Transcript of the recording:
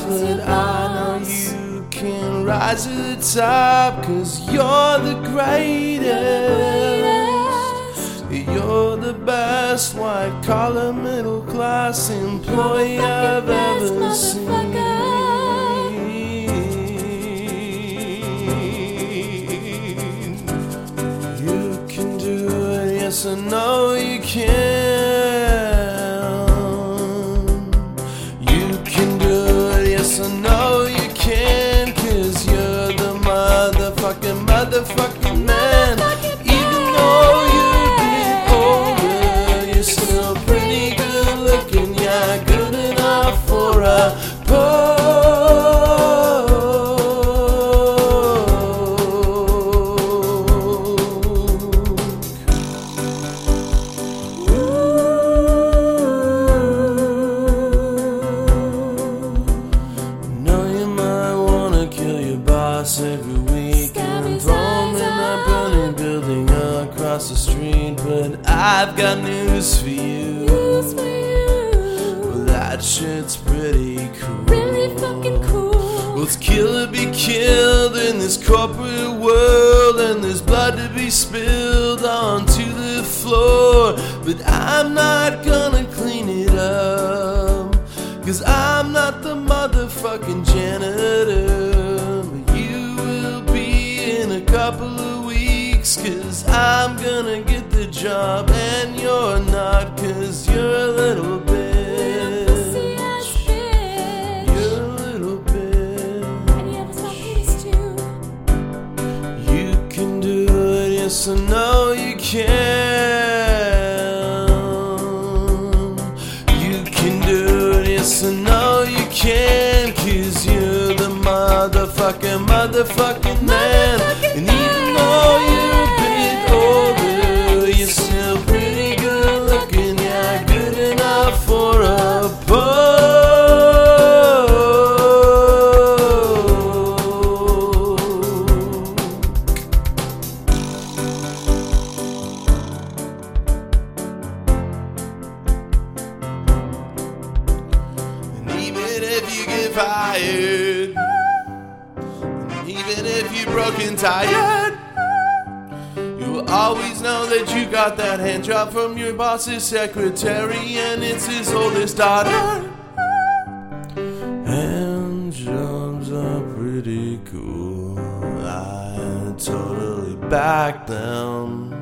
lost, but I know you can rise to the top, cause you're the greatest. You're the best white collar middle class employee I've ever seen. You can do it. yes or no, every week and throw him in that burning building across the street. But I've got news for you. Well, that shit's pretty cool. Really fucking cool. Well, it's kill or be killed in this corporate world, and there's blood to be spilled onto the floor. But I'm not gonna clean it up, cause I'm not the motherfucking janitor. But you will be in a couple of weeks, cause I'm gonna get the job, and you're not, cause you're a little bitch. Yes, I know you can. You can do it, yes, I know you can. Cause you're the motherfucking, motherfucking man. Motherfucking even if you get fired, and even if you're broken tired, you will always know that you got that hand job from your boss's secretary, and it's his oldest daughter. Hand jobs are pretty cool. I totally back them.